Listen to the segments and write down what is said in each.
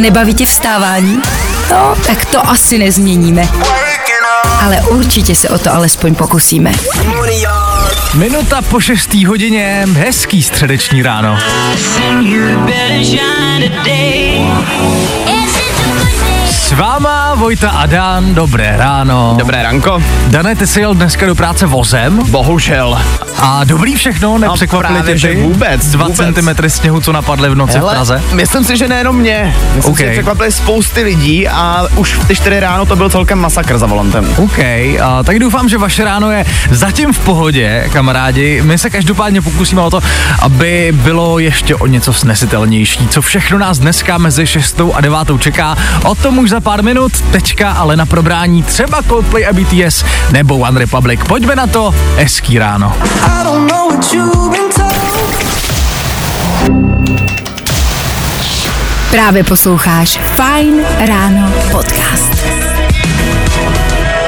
Nebaví tě vstávání? No, tak to asi nezměníme. Ale určitě se o to alespoň pokusíme. Minuta po 6. hodině, hezký středeční ráno. S váma Vojta a Dan, dobré ráno. Dobré ranko. Dané, ty jsi jel dneska do práce vozem? Bohužel. A dobrý všechno, nepřekvapili tě že vůbec, 2 vůbec. cm sněhu, co napadly v noci v Praze? myslím si, že nejenom mě. Myslím OK. si, že překvapili spousty lidí a už v ty 4 ráno to byl celkem masakr za volantem. OK, a tak doufám, že vaše ráno je zatím v pohodě, kamarádi. My se každopádně pokusíme o to, aby bylo ještě o něco snesitelnější. Co všechno nás dneska mezi 6 a 9 čeká, o tom už za pár minut. Tečka, ale na probrání třeba Coldplay a BTS nebo One Republic. Pojďme na to, hezký ráno. Právě posloucháš Fine Ráno podcast.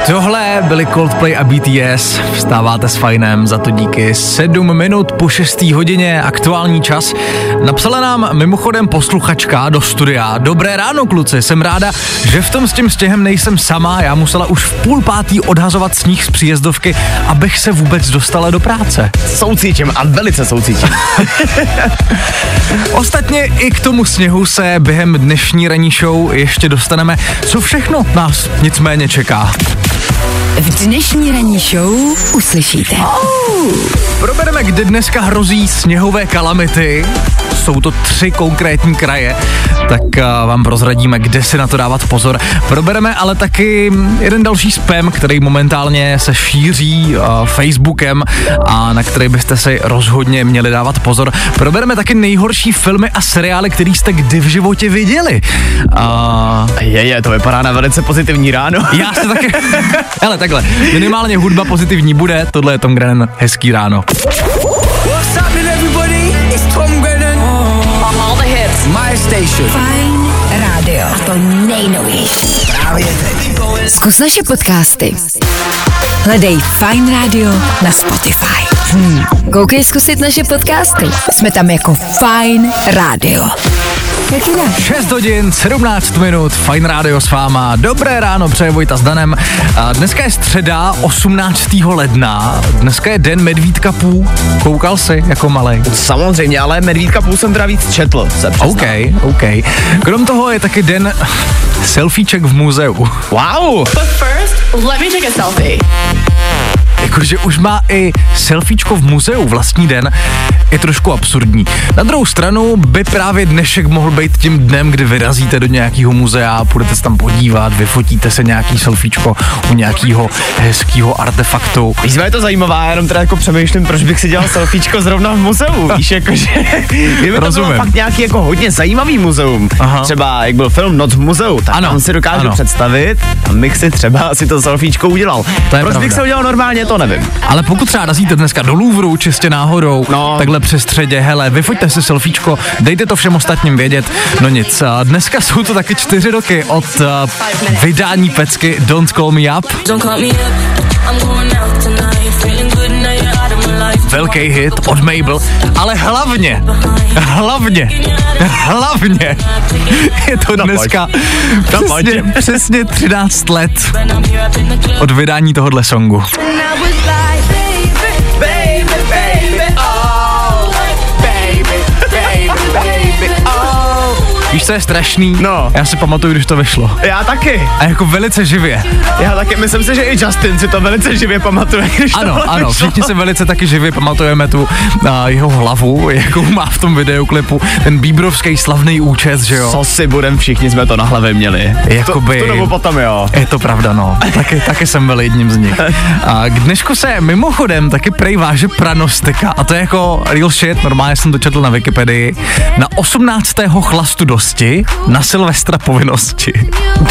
Tohle byly Coldplay a BTS, vstáváte s fajnem, za to díky 7 minut po 6. hodině, aktuální čas. Napsala nám mimochodem posluchačka do studia. Dobré ráno kluci, jsem ráda, že v tom s tím stěhem nejsem sama, já musela už v půl pátý odhazovat sníh z příjezdovky, abych se vůbec dostala do práce. Soucítím a velice soucítím. Ostatně i k tomu sněhu se během dnešní ranní show ještě dostaneme, co všechno nás nicméně čeká. V dnešní ranní show uslyšíte. Probereme, kde dneska hrozí sněhové kalamity. Jsou to tři konkrétní kraje, tak uh, vám prozradíme, kde si na to dávat pozor. Probereme ale taky jeden další spam, který momentálně se šíří uh, Facebookem a na který byste si rozhodně měli dávat pozor. Probereme taky nejhorší filmy a seriály, který jste kdy v životě viděli. Uh, Je, je, to vypadá na velice pozitivní ráno. já se taky... Hele, takhle, minimálně hudba pozitivní bude, tohle je Tom Grennan, hezký ráno. What's happening, everybody? It's Tom Grennan. On all the hits. My station. Fine Radio. A to nejnovější. Právě teď. Zkus naše podcasty. Hledej Fine Radio na Spotify. Hmm. Koukej zkusit naše podcasty. Jsme tam jako Fine Radio. Jinak? 6 hodin, 17 minut, Fajn rádio s váma. Dobré ráno, přeje Vojta s Danem. A dneska je středa, 18. ledna. Dneska je den medvídka pů. Koukal jsi jako malej? Samozřejmě, ale Medvídka půl jsem teda víc četl, se přiznám. OK, OK. Krom toho je taky den selfieček v muzeu. Wow! But first, let me take a selfie. Jakože už má i selfiečko v muzeu vlastní den, je trošku absurdní. Na druhou stranu by právě dnešek mohl být tím dnem, kdy vyrazíte do nějakého muzea, půjdete se tam podívat, vyfotíte se nějaký selfiečko u nějakého hezkého artefaktu. Výzva je to zajímavá, já jenom teda jako přemýšlím, proč bych si dělal selfiečko zrovna v muzeu, víš, jakože, kdyby to Rozumím. bylo fakt nějaký jako hodně zajímavý muzeum, Aha. třeba jak byl film Noc v muzeu, tak Ano, tam si dokážu ano. představit, tam bych si třeba si to selfiečko udělal. To je proč bych pravda. se udělal normálně, to nevím. Ale pokud třeba razíte dneska do Louvru čistě náhodou, No. takhle přes středě, hele, vyfoťte si selfiečko, dejte to všem ostatním vědět. No nic, a dneska jsou to taky čtyři roky od uh, vydání pecky Don't Call Me Up. Don't call me up. Velký hit od Mabel, ale hlavně, hlavně, hlavně je to dneska přesně, přesně 13 let od vydání tohohle songu. Víš, co je strašný? No. Já si pamatuju, když to vyšlo. Já taky. A jako velice živě. Já taky, myslím si, že i Justin si to velice živě pamatuje, když Ano, tohle ano, vyšlo. všichni se velice taky živě pamatujeme tu uh, jeho hlavu, jakou má v tom videoklipu, ten bíbrovský slavný účes, že jo? Co si budem, všichni jsme to na hlavě měli. Jakoby- To, tu dobu potom jo. Je to pravda, no. Taky, taky jsem byl jedním z nich. A k dnešku se mimochodem taky prej váže pranostika a to je jako real shit, normálně jsem to četl na Wikipedii. Na 18. chlastu dosti, na Silvestra povinnosti.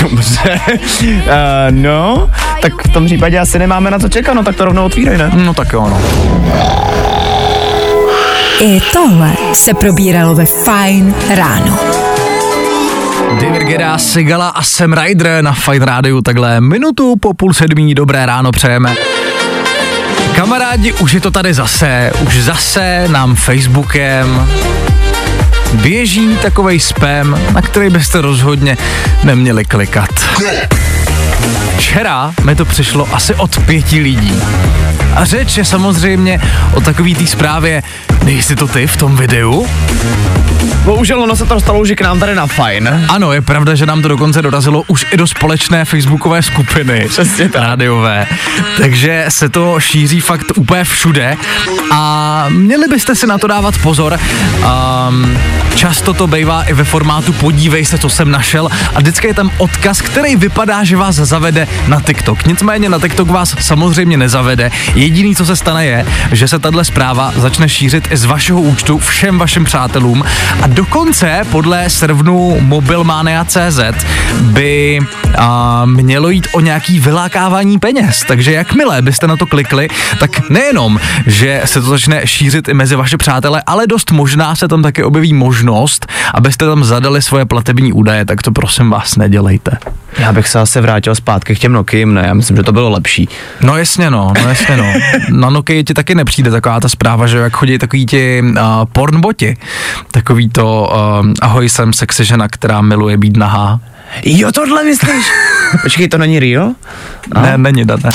Dobře. Uh, no, tak v tom případě asi nemáme na co čekat, no tak to rovnou otvírej, ne? No tak jo, no. I tohle se probíralo ve Fine ráno. David Gera, Sigala a Sam Ryder na Fight Rádiu takhle minutu po půl sedmí, dobré ráno přejeme. Kamarádi, už je to tady zase, už zase nám Facebookem běží takovej spam, na který byste rozhodně neměli klikat. Včera mi to přišlo asi od pěti lidí. A řeč je samozřejmě o takový té zprávě, nejsi to ty v tom videu? Bohužel ono se to dostalo už k nám tady na fajn. Ano, je pravda, že nám to dokonce dorazilo už i do společné facebookové skupiny. Přesně tak. Rádiové. Takže se to šíří fakt úplně všude a měli byste si na to dávat pozor. Um, často to bývá i ve formátu podívej se, co jsem našel a vždycky je tam odkaz, který vypadá, že vás zavede na TikTok. Nicméně na TikTok vás samozřejmě nezavede. Jediný, co se stane, je, že se tahle zpráva začne šířit i z vašeho účtu všem vašim přátelům a dokonce podle servnu mobilmania.cz by a, mělo jít o nějaký vylákávání peněz. Takže jakmile byste na to klikli, tak nejenom, že se to začne šířit i mezi vaše přátele, ale dost možná se tam taky objeví možnost, abyste tam zadali svoje platební údaje, tak to prosím vás nedělejte. Já bych se asi vrátil zpátky k těm Nokiím, ne? Já myslím, že to bylo lepší. No jasně no, no jasně no. Na Nokia ti taky nepřijde taková ta zpráva, že jak chodí takový ti uh, pornboti, takový to uh, ahoj jsem sexy žena, která miluje být nahá. Jo, tohle myslíš? Počkej, to není real? Ne, není ne. Up,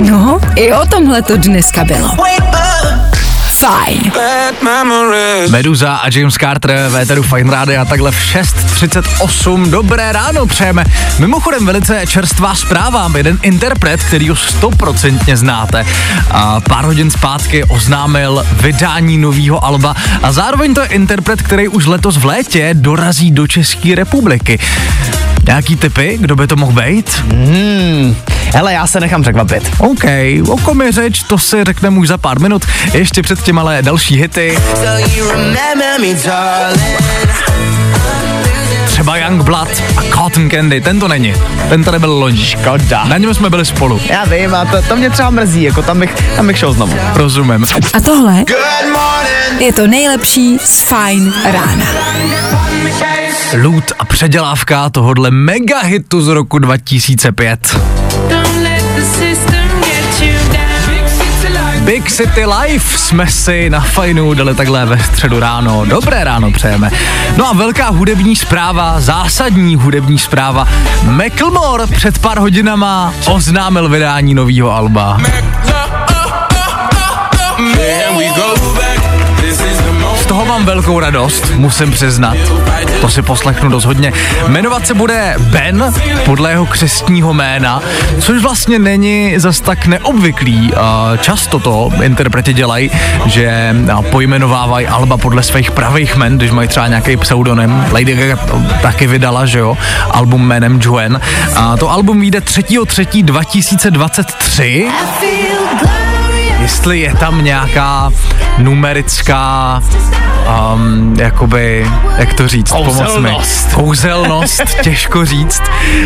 No, i o tomhle to dneska bylo. Fajn. bad memories. Meduza a James Carter v éteru Fine Radio a takhle v 6.38. Dobré ráno přejeme. Mimochodem velice čerstvá zpráva. Jeden interpret, který ho stoprocentně znáte, a pár hodin zpátky oznámil vydání nového alba a zároveň to je interpret, který už letos v létě dorazí do České republiky. Nějaký typy, kdo by to mohl být? Hmm. Hele, já se nechám překvapit. OK, o kom je řeč, to si řekneme už za pár minut. Ještě předtím ale další hity. Třeba Young Blood a Cotton Candy, ten to není. Ten tady byl loni. Škoda. Na něm jsme byli spolu. Já vím, a to, to mě třeba mrzí, jako tam bych, tam bych šel znovu. Rozumím. A tohle je to nejlepší z Fajn rána. Loot a předělávka tohodle mega hitu z roku 2005. Big City Life jsme si na fajnu dali takhle ve středu ráno. Dobré ráno přejeme. No a velká hudební zpráva, zásadní hudební zpráva. Macklemore před pár hodinama oznámil vydání nového alba. Here we go back. Toho mám velkou radost, musím přiznat. To si poslechnu dost hodně. Jmenovat se bude Ben, podle jeho křestního jména, což vlastně není zas tak neobvyklý. Často to interpreti dělají, že pojmenovávají alba podle svých pravých jmen, když mají třeba nějaký pseudonym. Lady Gaga taky vydala, že jo, album jménem Joanne. A to album vyjde 3.3.2023 jestli je tam nějaká numerická, um, jakoby, jak to říct, pomoc mi. Kouzelnost. Kouzelnost, těžko říct.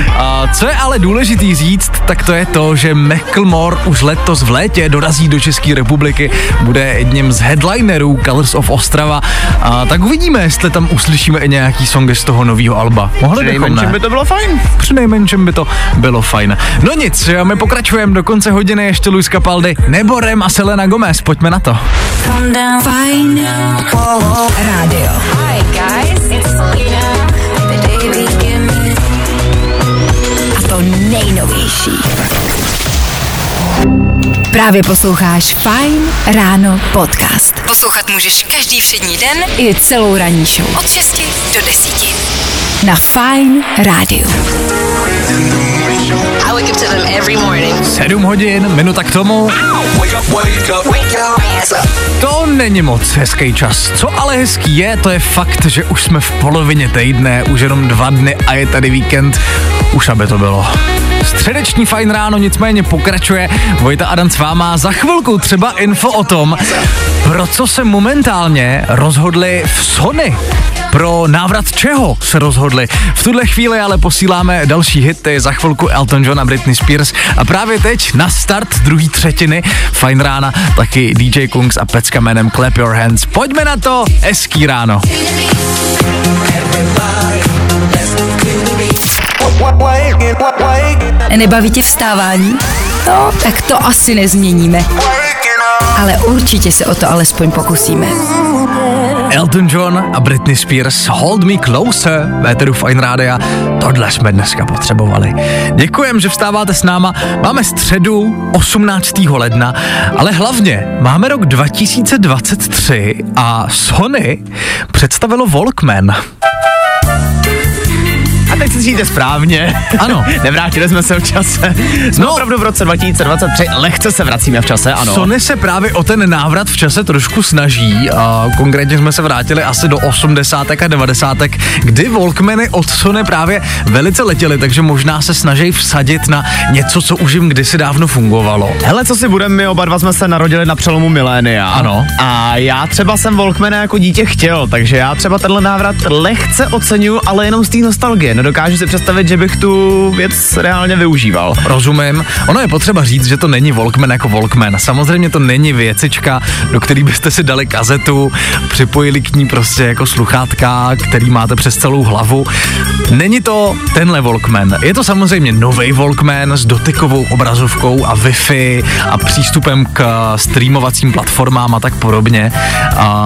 Uh, co je ale důležitý říct, tak to je to, že Macklemore už letos v létě dorazí do České republiky, bude jedním z headlinerů Colors of Ostrava, a tak uvidíme, jestli tam uslyšíme i nějaký songy z toho nového alba. Mohli bychom, Nejmenším ne? by to bylo fajn. Přinejmenším by to bylo fajn. No nic, my pokračujeme do konce hodiny ještě Luis Capaldi nebo Rem a Selena Gomez, pojďme na to. Fajn rádio. Hi guys, it's Selena. Baby, give me A to nejnovější. Právě posloucháš Fajn ráno podcast. Poslouchat můžeš každý všední den i celou ranní show. Od 6 do 10. Na Fajn rádiu. I wake up to them every morning. 7 hodin, minuta k tomu. To není moc hezký čas. Co ale hezký je, to je fakt, že už jsme v polovině týdne, už jenom dva dny a je tady víkend. Už aby to bylo. Středeční fajn ráno nicméně pokračuje. Vojta Adam s váma za chvilku třeba info o tom, pro co se momentálně rozhodli v Sony. Pro návrat čeho se rozhodli? V tuhle chvíli ale posíláme další hity, za chvilku Elton John a Britney Spears a právě teď na start druhé třetiny Fajn rána taky DJ Kungs a pecka jménem Clap Your Hands. Pojďme na to, hezký ráno. Nebaví tě vstávání? No, tak to asi nezměníme. Ale určitě se o to alespoň pokusíme. Elton John a Britney Spears Hold Me Closer, Véteru Fine Rádia, tohle jsme dneska potřebovali. Děkujem, že vstáváte s náma. Máme středu 18. ledna, ale hlavně máme rok 2023 a Sony představilo Walkman. Teď se cítíte správně. Ano. Nevrátili jsme se v čase. Jsme No. opravdu v roce 2023. Lehce se vracíme v čase, ano. Sony se právě o ten návrat v čase trošku snaží. A konkrétně jsme se vrátili asi do 80. a 90. kdy Walkmany od Sony právě velice letěly, takže možná se snaží vsadit na něco, co už jim kdysi dávno fungovalo. Hele, co si budeme, my oba dva jsme se narodili na přelomu milénia. Ano. A já třeba jsem Walkmana jako dítě chtěl, takže já třeba tenhle návrat lehce oceňuju, ale jenom z té nostalgie. Nedokážu si představit, že bych tu věc reálně využíval. Rozumím. Ono je potřeba říct, že to není Walkman jako Walkman. Samozřejmě to není věcička, do který byste si dali kazetu, připojili k ní prostě jako sluchátka, který máte přes celou hlavu. Není to tenhle Walkman. Je to samozřejmě nový Walkman s dotykovou obrazovkou a Wi-Fi a přístupem k streamovacím platformám a tak podobně.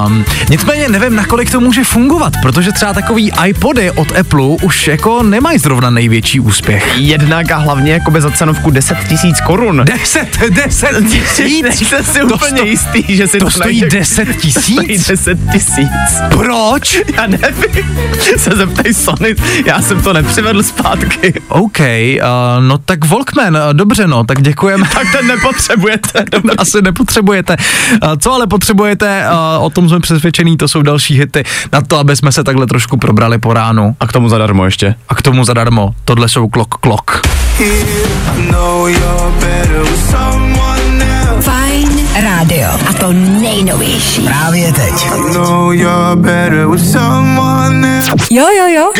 Um, nicméně nevím, nakolik to může fungovat, protože třeba takový iPody od Apple už jako nemají zrovna největší úspěch. Jednak a hlavně jakoby za cenovku 10 tisíc korun. 10, 10 tisíc? Nejste si To úplně sto- jistý, že si To stojí najde- 10 Stojí tisíc? 10 tisíc. Proč? Já nevím. Se zeptej Sony, já jsem to nepřivedl zpátky. OK, uh, no tak Walkman, uh, dobře no, tak děkujeme. Tak ten nepotřebujete. Dobře. Asi nepotřebujete. Uh, co ale potřebujete, uh, o tom jsme přesvědčení, to jsou další hity na to, aby jsme se takhle trošku probrali po ránu. A k tomu zadarmo ještě. A k tomu zadarmo, tohle jsou Klok Klok. Fajn rádio. A to nejnovější. Právě teď. Jo, jo, jo.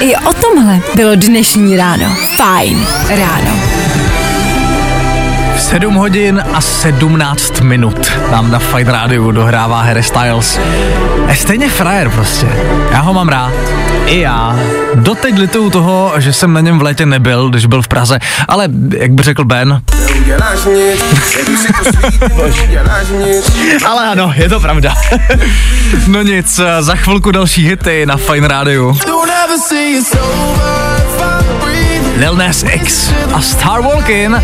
I o tomhle bylo dnešní ráno. Fajn ráno. 7 hodin a 17 minut nám na Fight Radio dohrává Harry Styles. Je stejně frajer prostě. Já ho mám rád. I já. Doteď lituju toho, že jsem na něm v létě nebyl, když byl v Praze, ale jak by řekl Ben, Ale ano, je to pravda. no nic, za chvilku další hity na Fine Radio. Lil Nas X a Star Walking,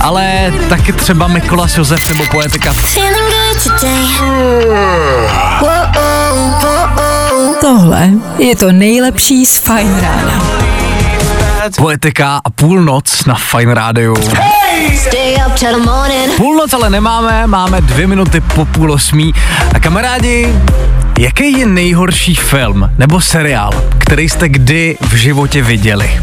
ale taky třeba Mikolas Josef nebo Poetika. Tohle je to nejlepší z Fajn rána. Poetika a půlnoc na Fine morning. Půlnoc ale nemáme, máme dvě minuty po půl osmí. A kamarádi, jaký je nejhorší film nebo seriál, který jste kdy v životě viděli?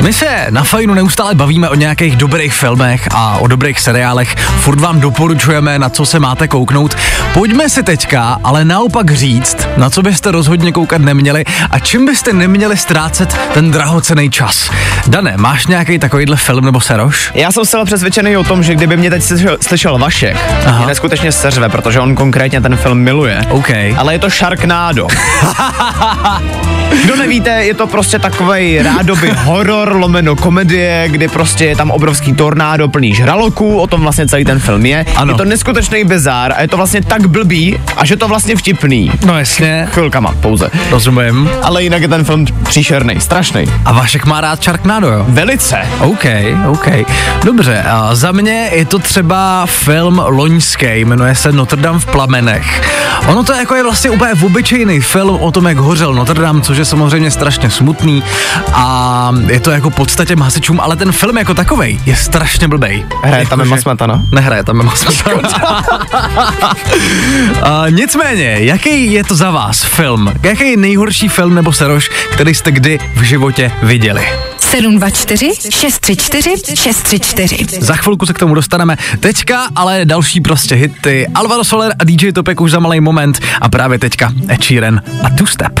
My se na Fajnu neustále bavíme o nějakých dobrých filmech a o dobrých seriálech. Furt vám doporučujeme, na co se máte kouknout. Pojďme si teďka ale naopak říct, na co byste rozhodně koukat neměli a čím byste neměli ztrácet ten drahocený čas. Dane, máš nějaký takovýhle film nebo seroš? Já jsem zcela přesvědčený o tom, že kdyby mě teď slyšel, slyšel Vašek, Aha. mě neskutečně seřve, protože on konkrétně ten film miluje. OK. Ale je to Sharknado. Kdo nevíte, je to prostě takovej rádoby horor lomeno komedie, kdy prostě je tam obrovský tornádo plný žraloků, o tom vlastně celý ten film je. Ano. Je to neskutečný bizár a je to vlastně tak blbý, a že to vlastně vtipný. No jasně, Chvilkama pouze. rozumím. Ale jinak je ten film příšerný, strašný. A Vašek má rád Sharknado, jo? Velice. OK, OK. Dobře, a za mě je to třeba film loňský, jmenuje se Notre Dame v plamenech. Ono to jako je vlastně úplně obyčejný film o tom, jak hořel Notre Dame, což je samozřejmě strašně smutný a je to jako podstatě hasičům, ale ten film jako takovej je strašně blbej. Hraje tam Jakože- Emma Smetana. Nehraje tam Emma Smetana. A nicméně, jaký je to za vás film? Jaký je nejhorší film nebo seroš, který jste kdy v životě viděli? 724 634 634. Za chvilku se k tomu dostaneme. Teďka ale další prostě hity. Alvaro Soler a DJ Topek už za malý moment a právě teďka Ed Sheeran a Two Step.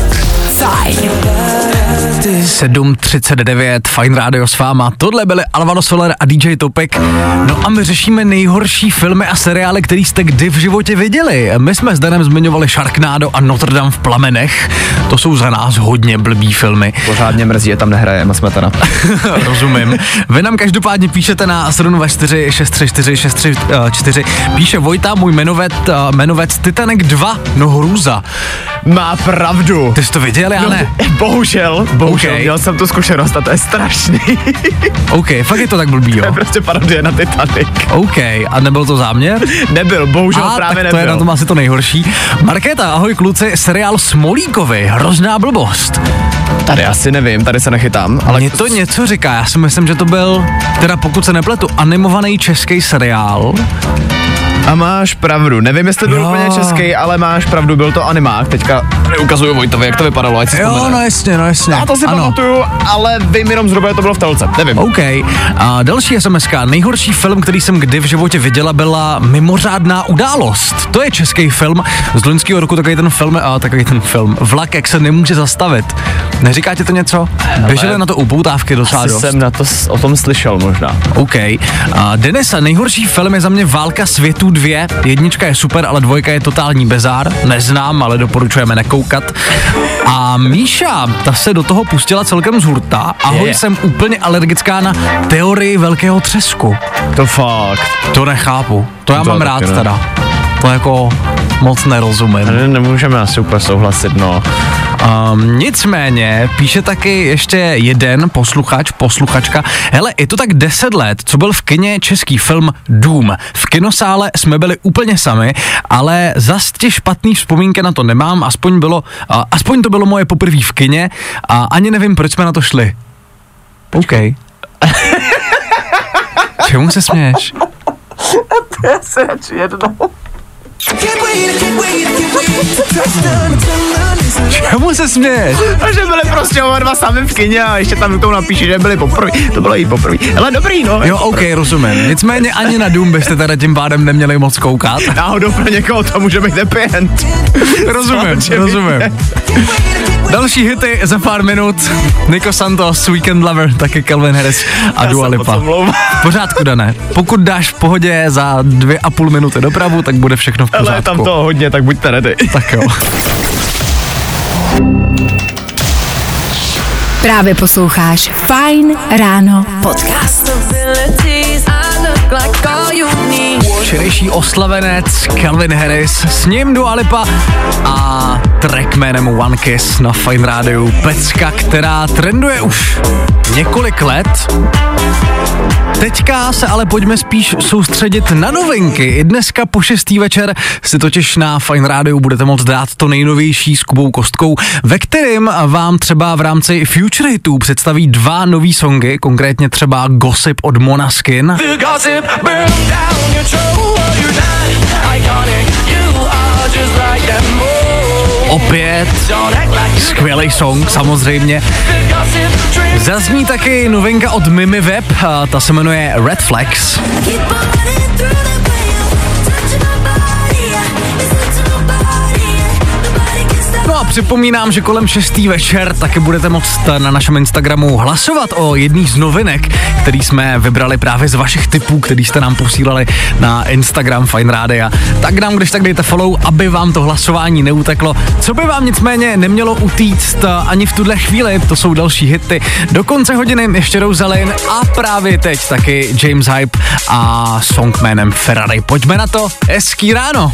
Fajn. this. 7.39, Fine Radio s váma. Tohle byly Alvaro Soler a DJ Topek. No a my řešíme nejhorší filmy a seriály, který jste kdy v životě viděli. My jsme s Danem zmiňovali Sharknado a Notre Dame v plamenech. To jsou za nás hodně blbý filmy. Pořádně mrzí, že tam nehraje Emma Smetana. Rozumím. Vy nám každopádně píšete na 724 634 634. Píše Vojta, můj jmenovec, uh, jmenovec Titanic 2, no hrůza. Má pravdu. Ty jsi to viděl, já ne? Bohužel, bohužel, Ok. Měl jsem tu zkušenost a to je strašný. OK, fakt je to tak blbý, to je jo? prostě parodie na Titanic. OK, a nebyl to záměr? Nebyl, bohužel A, právě tak nebyl. to je na tom asi to nejhorší. Markéta, ahoj kluci, seriál Smolíkovi, hrozná blbost. Tady asi nevím, tady se nechytám, ale Mně to něco říká, já si myslím, že to byl, teda pokud se nepletu, animovaný český seriál. A máš pravdu, nevím, jestli byl Jo. úplně český, ale máš pravdu, byl to animák. Teďka neukazuju Vojtovi, jak to vypadalo, ať si Jo, vzpomene. no jasně, no jasně. Já to si ano. pamatuju, ale vím jenom zhruba, že to bylo v telce, nevím. OK. A další SMS. Nejhorší film, který jsem kdy v životě viděla, byla Mimořádná událost. To je český film z loňského roku, takový ten film, a takový ten film. Vlak, jak se nemůže zastavit. Neříká ti to něco? Běželi na to upoutávky docela Asi dost. jsem na to, o tom slyšel možná. OK. A Denisa, nejhorší film je za mě Válka světů 2. Jednička je super, ale dvojka je totální bezár. Neznám, ale doporučujeme nekoukat. A Míša, ta se do toho pustila celkem z hurta. Ahoj, Je. jsem úplně alergická na teorii velkého třesku. To fakt. To nechápu. To já To mám rád ne. teda. To jako moc nerozumím. Ne, nemůžeme asi úplně souhlasit, no. Um, nicméně píše taky ještě jeden posluchač, posluchačka. Hele, je to tak 10 let, co byl v kině český film Dům. V kinosále jsme byli úplně sami, ale zas tě špatný vzpomínky na to nemám, aspoň bylo, a, aspoň to bylo moje poprvé v kině a ani nevím, proč jsme na to šli. OK. Čemu se směješ? Can't wait, can't wait, can't wait to touch down, down, down. Čemu se směješ? A že byli prostě oba dva sami v kině a ještě tam tomu napíše, že byli poprvé. To bylo jí poprvé. Ale dobrý, no. Jo, OK, rozumím. Nicméně ani na Dům byste teda tím pádem neměli moc koukat. Náhodou pro někoho to může být happy end. Rozumím, rozumím. Další hity za pár minut. Nico Santos, Weekend Lover, taky Calvin Harris a Dua Lipa. V pořádku, Dané. Pokud dáš v pohodě za dvě a půl minuty dopravu, tak bude všechno v pořádku. Ale je tam toho hodně, tak buďte ready. Tak jo. Právě posloucháš Fine Ráno podcast. Včerejší oslavenec Calvin Harris, s ním Dua Lipa a track jménem One Kiss na Fine Radio. Pecka, která trenduje už několik let. Teďka se ale pojďme spíš soustředit na novinky. I dneska po šestý večer si totiž na Fine Radio budete moct dát to nejnovější s Kubou Kostkou, ve kterém vám třeba v rámci Future Hitů představí dva nový songy, konkrétně třeba Gossip od Monaskin. Iconic. You are just like them. Opět skvělý song, samozřejmě. Zazní taky novinka od Mimi Web, ta se jmenuje Red Flags. A připomínám, že kolem 6. večer taky budete moct na našem Instagramu hlasovat o jedných z novinek, který jsme vybrali právě z vašich typů, který jste nám posílali na Instagram Fine Radio. Tak nám když tak dejte follow, aby vám to hlasování neuteklo. Co by vám nicméně nemělo utíct ani v tuhle chvíli, to jsou další hity. Do konce hodiny ještě Rosalind a právě teď taky James Hype a song jménem Ferrari. Pojďme na to, hezký ráno.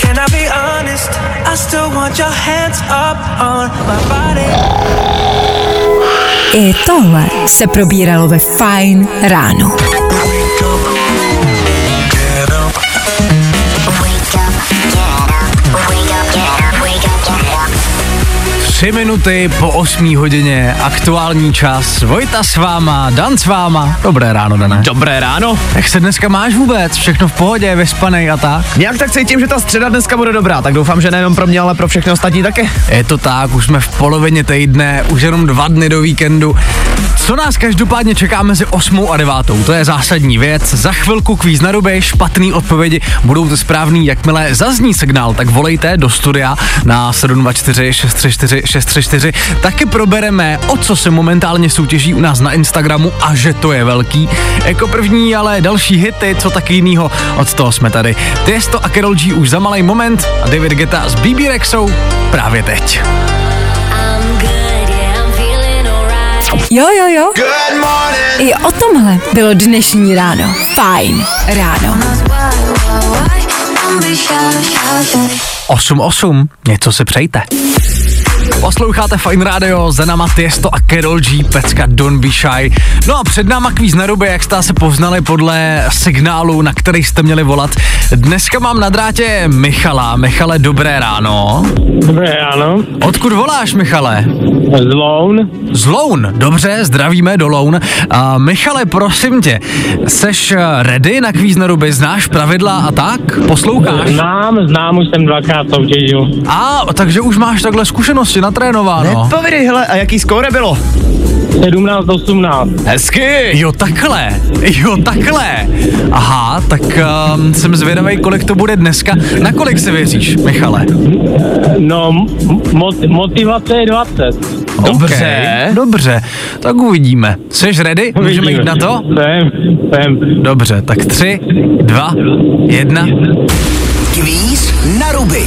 Can I be honest? I still want your hands up on my body. I tohle se probíralo ve Fine Ráno. Tři minuty po 8 hodině, aktuální čas. Vojta s váma, Dan s váma. Dobré ráno, Dané. Dobré ráno. Jak se dneska máš vůbec? Všechno v pohodě, vyspanej a tak? Nějak tak cítím, že ta středa dneska bude dobrá, tak doufám, že nejenom pro mě, ale pro všechny ostatní taky. Je to tak, už jsme v polovině týdne, už jenom dva dny do víkendu. Co nás každopádně čeká mezi 8 a 9? To je zásadní věc. Za chvilku kvíz na ruby, špatný odpovědi budou to správný. Jakmile zazní signál, tak volejte do studia na 724 634 634. Taky probereme, o co se momentálně soutěží u nás na Instagramu a že to je velký. Jako první ale další hity, co taky jinýho, od toho jsme tady. Tiesto a Karol G už za malý moment a David Geta s BB Rexou právě teď. Jo, jo, jo. I o tomhle bylo dnešní ráno. Fajn ráno. 8-8, něco si přejte. Posloucháte Fine Radio, za náma Tiesto a Karol G, pecka Don't Be Shy. No a před náma kvíz na ruby, jak jste se poznali podle signálu, na který jste měli volat. Dneska mám na drátě Michala. Michale, dobré ráno. Dobré ráno. Odkud voláš, Michale? Z Loun. Z Loun. Dobře, zdravíme do Loun. A Michale, prosím tě, seš eh, ready na kvíz na ruby? Znáš pravidla a tak? Posloucháš? Znám, znám, už jsem dvakrát soutěžil. A, takže už máš takhle zkušenosti natrénováno. Nepovědej, hele, a jaký skóre bylo? 17, 18. Hezky. Jo, takhle, jo, takhle. Aha, tak um, jsem zvědavý, kolik to bude dneska. Na kolik se věříš, Michale? No, mot- motivace je 20. Dobře, Okay. dobře, tak uvidíme. Jsi ready? Můžeme jít na to? Jsem, jsem. Dobře, tak tři, dva, jedna. Kvíz na ruby.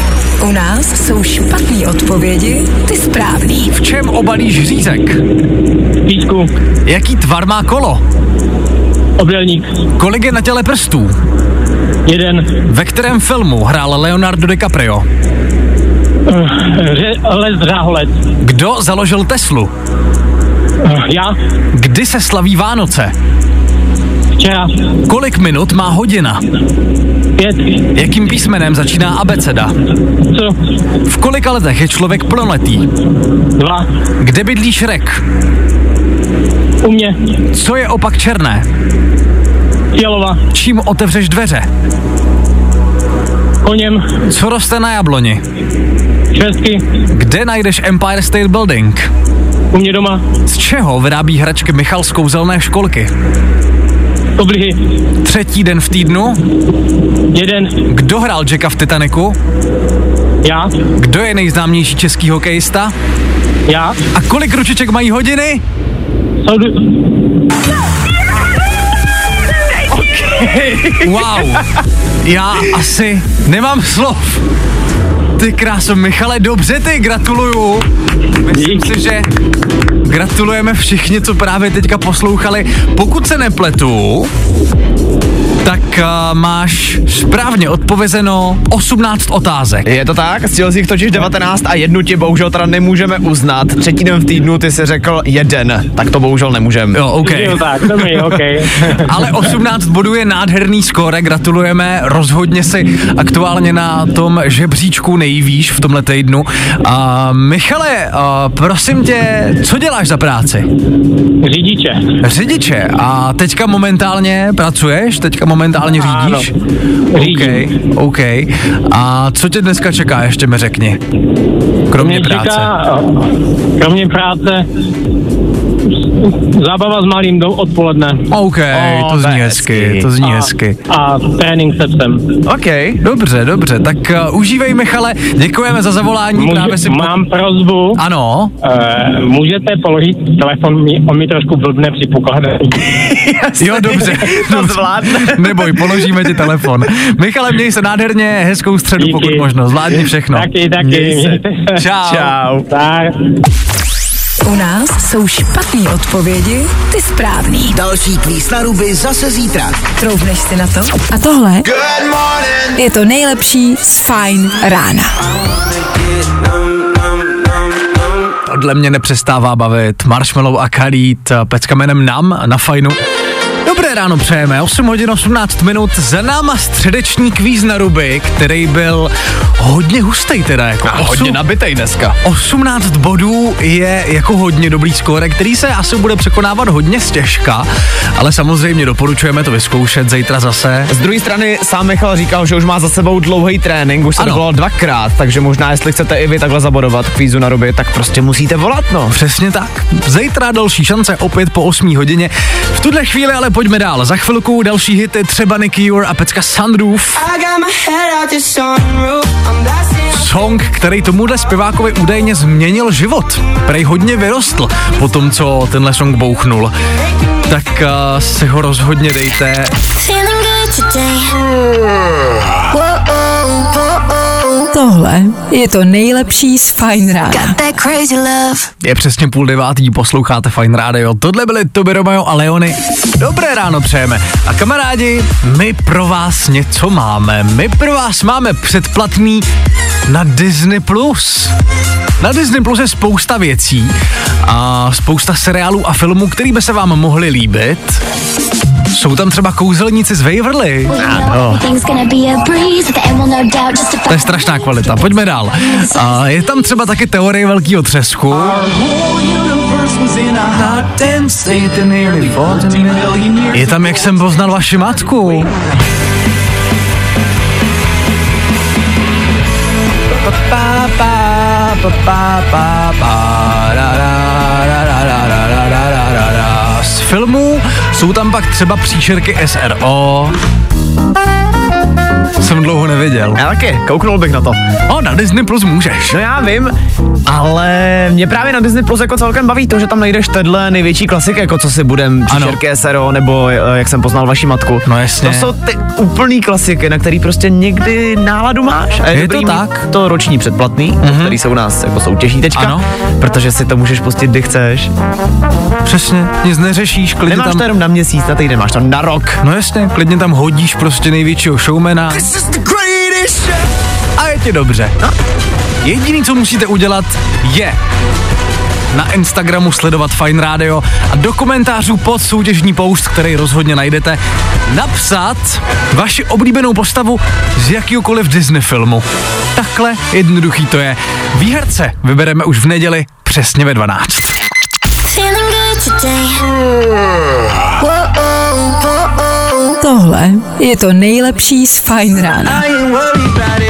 U nás jsou špatné odpovědi, ty správný. V čem obalíš řízek? Písku, Jaký tvar má kolo? obdelník, Kolik je na těle prstů? jeden, Ve kterém filmu hrál Leonardo DiCaprio? ře- les řáholec. Kdo založil Teslu? Já, Kdy se slaví Vánoce? Včera, Kolik minut má hodina? pět, Jakým písmenem začíná abeceda? co, V kolika letech je člověk plnoletý? dva, Kde bydlí Šrek? u mě, Co je opak černé? Fialova, Čím otevřeš dveře? koněm, Co roste na jabloni? švestky, Kde najdeš Empire State Building? u mě doma, Z čeho vyrábí hračky Michal z kouzelné školky? Oblihy, Třetí den v týdnu? jeden, Kdo hrál Jacka v Titaniku? já, Kdo je nejznámější český hokejista? já, A kolik ručiček mají hodiny? jsou, d- Wow, já asi nemám slov. Ty kráso, Michale, dobře ty, gratuluju. Myslím Dík. si, že gratulujeme všichni, co právě teďka poslouchali. Pokud se nepletu, tak uh, máš správně odpovězeno 18 otázek. Je to tak? Stihl jsi jich totiž 19 a jednu ti bohužel teda nemůžeme uznat. Třetí den v týdnu ty si řekl jeden, tak to bohužel nemůžeme. Jo, OK. jo, tak, dobrý, OK. Ale 18 bodů je nádherný skóre, gratulujeme, rozhodně si aktuálně na tom žebříčku nejvíš v tomhle týdnu. A Michale, a prosím tě, co děláš za práci? Řidiče, Řidiče. A teďka momentálně pracuješ? Teďka momentálně Ano, řídíš? řídím. OK, OK. A co tě dneska čeká, ještě mi řekni. Kromě mě práce. čeká, kromě práce, zábava s malým do odpoledne OK, O, to zní hezky, to zní a, hezky. a trénink se psem. OK. Dobře, dobře, tak uh, užívej Michale, děkujeme za zavolání, Může, právě si... mám prozbu, Ano, uh, můžete položit telefon, mi- on mi trošku blbne při pokládání. jo, dobře. to zvládne. Neboj, položíme ti telefon. Michale, měj se nádherně, hezkou středu, Díky. pokud možno, zvládni všechno. Taky, taky. Čau. Čau. Tak. U nás jsou špatné odpovědi, ty správný. Další kvíz na ruby zase zítra. Troufneš si na to? A tohle je to nejlepší z Fajn rána. Tohle mě nepřestává bavit. Marshmallow a Khalid, pecka jménem Nam na fajnu. Dobré ráno přejeme, 8 hodin 18 minut, za náma středeční kvíz na ruby, který byl hodně hustý teda, jako A hodně osm- nabitej dneska. 18 bodů je jako hodně dobrý skóre, který se asi bude překonávat hodně stěžka, ale samozřejmě doporučujeme to vyzkoušet zítra zase. Z druhé strany sám Michal říkal, že už má za sebou dlouhý trénink, už se dovolal dvakrát, takže možná jestli chcete i vy takhle zabodovat kvízu na ruby, tak prostě musíte volat, no. Přesně tak. Zítra další šance opět po 8 hodině. V tuhle chvíli ale pojďme dál. Za chvilku další hity, třeba Nicky Ure a pecka Sunroof. Song, který tomuhle zpěvákovi údajně změnil život. Prej hodně vyrostl po tom, co tenhle song bouchnul. Tak uh, si ho rozhodně dejte. feeling good today. Whoa, whoa, Tohle je to nejlepší z Fine Rána. Got that crazy love. Je přesně půl devátý, posloucháte Fine Radio. Tohle byly Toby Romeo a Leony. Dobré ráno přejeme. A kamarádi, my pro vás něco máme. My pro vás máme předplatný na Disney+. Plus. Na Disney Plus je spousta věcí a spousta seriálů a filmů, který by se vám mohly líbit. Jsou tam třeba kouzelníci z Waverly. Ano. To je strašná kvalita. Pojďme dál. A je tam třeba taky teorie velkého třesku. Je tam, jak jsem poznal vaši matku. Pa, pa, pa, pa, pa, pa, da, da. Jsou tam pak třeba příšerky SRO. Jsem dlouho neviděl. Já taky, kouknul bych na to. O, na Disney Plus můžeš. No já vím, ale mě právě na Disney Plus jako celkem baví to, že tam najdeš tenhle největší klasik, jako co si budem, Ano. Příšerky SRO, nebo eh, jak jsem poznal vaši matku. No jasně. To jsou ty úplný klasiky, na který prostě někdy náladu máš. A je, Je to tak. To roční předplatný, mm-hmm. který se u nás jako soutěží teďka, Ano. protože si to můžeš pustit, kdy chceš. Přesně, nic neřešíš, klidně Nemáš tam... to jenom na měsíc, na týden, máš to na rok. No jasně, klidně tam hodíš prostě největšího showmana a je ti dobře. No. Jediný, co musíte udělat, je na Instagramu sledovat Fine Radio a do komentářů pod soutěžní post, který rozhodně najdete, napsat vaši oblíbenou postavu z jakýkoliv Disney filmu. Takhle jednoduchý to je. Výherce vybereme už v neděli přesně ve 12. feeling good today. Tohle je to nejlepší z Fine Rána.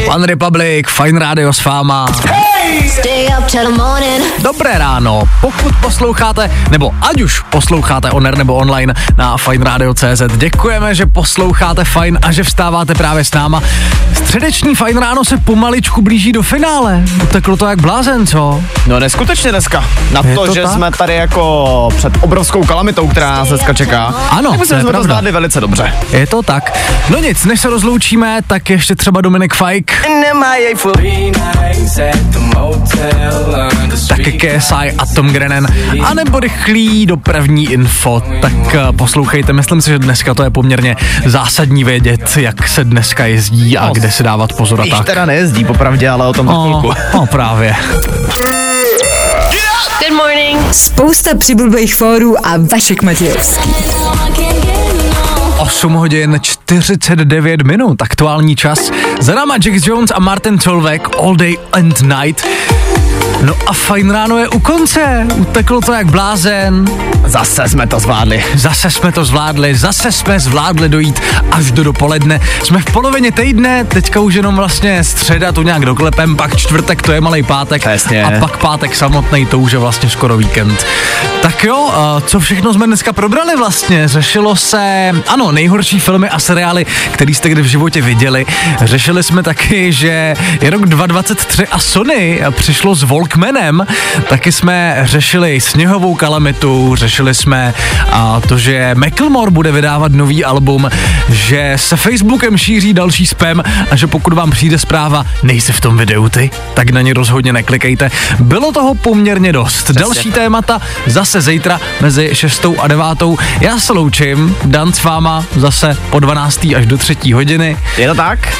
One Republic, Fine Radio s váma. Stay up till the morning. Dobré ráno, pokud posloucháte, nebo ať už posloucháte oner nebo online na Fine Radio CZ, děkujeme, že posloucháte Fine a že vstáváte právě s náma. Středeční Fine ráno se pomaličku blíží do finále. Uteklo to jak blázen, co? No neskutečně dneska. Na Je to, to že tak? jsme tady jako před obrovskou kalamitou, která nás dneska čeká. Ano, tak to myslím, je že jsme to zvládli velice dobře. Je to tak. No nic, než se rozloučíme, tak ještě třeba Dominik Fajk, taky KSI a Tom Grennan, a nebo rychlý dopravní info, tak eh, poslouchejte, myslím si, že dneska to je poměrně zásadní vědět, jak se dneska jezdí a No, kde si dávat pozor a tak. teda nejezdí popravdě, ale o tom za No, chvilku. no právě. Good morning. Spousta přibulbých fórů a Vašek Matějovský. 8 hodin 49 minut, aktuální čas. Za náma Jack Jones a Martin Solveig, All Day and Night. No a fajn ráno je u konce, uteklo to jak blázen, Zase jsme to zvládli. zase jsme to zvládli, zase jsme zvládli dojít až do dopoledne. Jsme v polovině týdne, teďka už jenom vlastně středa, tu nějak doklepem, pak čtvrtek, to je malý pátek Přesně. a pak pátek samotný, to už je vlastně skoro víkend. Tak jo, a co všechno jsme dneska probrali vlastně? Řešilo se, ano, nejhorší filmy a seriály, který jste kdy v životě viděli. Řešili jsme taky, že je rok 2023 a Sony přišlo s Walkmanem. Taky jsme řešili sněhovou kalamitu, řešili jsme a to, že Macklemore bude vydávat nový album, že se Facebookem šíří další spam a že pokud vám přijde zpráva, nejsi v tom videu ty, tak na ně rozhodně neklikejte. Bylo toho poměrně dost. Další témata zase zítra mezi 6 a 9. Já se loučím, Dan s váma zase po 12. až do 3. hodiny Je to tak?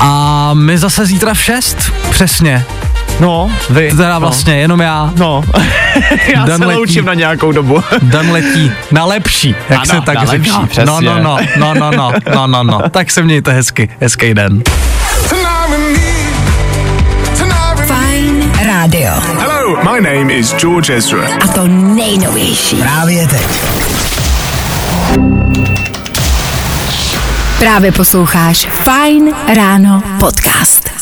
a my zase zítra v 6, přesně. No, vy. Teda vlastně jenom já. No, já Dan se letí. loučím na nějakou dobu. Dan letí na lepší, jak Ano, se tak na lepší, říká. přesně. No, no, no, no, no, no, no, no, no. Tak se mějte hezky, hezký den. Rádio. Hello, my name is George Ezra. A to nejnovější. Právě teď. Právě posloucháš Fajn ráno podcast.